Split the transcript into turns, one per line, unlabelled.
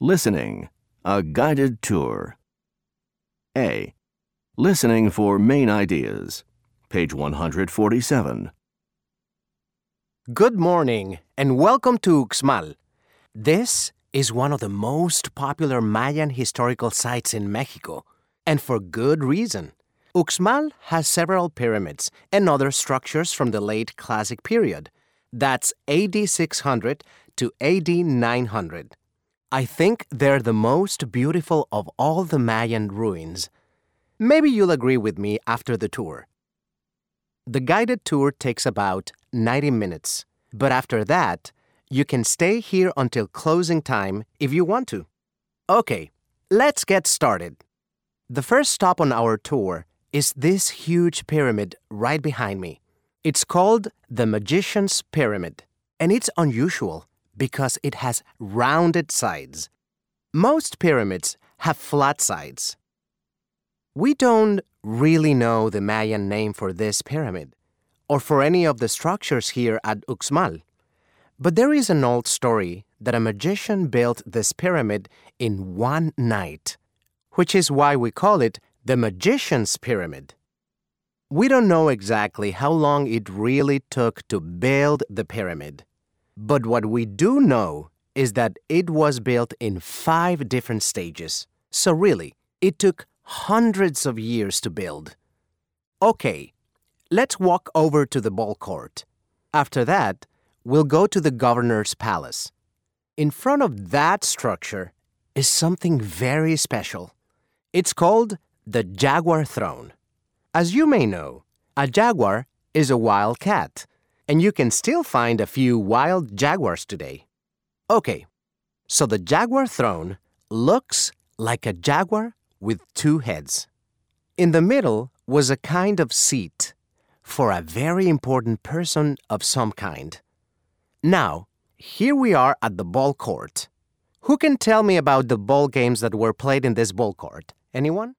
Listening, a guided tour. A. Listening for main ideas. Page 147.
Good morning and welcome to Uxmal. This is one of the most popular Mayan historical sites in Mexico, and for good reason. Uxmal has several pyramids and other structures from the late Classic period. That's AD 600 to AD 900. I think they're the most beautiful of all the Mayan ruins. Maybe you'll agree with me after the tour. The guided tour takes about 90 minutes, but after that, you can stay here until closing time if you want to. Okay, let's get started. The first stop on our tour is this huge pyramid right behind me. It's called the Magician's Pyramid, and it's unusual because it has rounded sides. Most pyramids have flat sides. We don't really know the Mayan name for this pyramid or for any of the structures here at Uxmal. But there is an old story that a magician built this pyramid in one night, which is why we call it the Magician's Pyramid. We don't know exactly how long it really took to build the pyramid. But what we do know is that it was built in five different stages. So, really, it took hundreds of years to build. Okay, let's walk over to the ball court. After that, we'll go to the governor's palace. In front of that structure is something very special. It's called the Jaguar Throne. As you may know, a jaguar is a wild cat, and you can still find a few wild jaguars today. Okay, so the Jaguar Throne looks like a jaguar with two heads. In the middle was a kind of seat for a very important person of some kind. Now, here we are at the ball court. Who can tell me about the ball games that were played in this ball court? Anyone?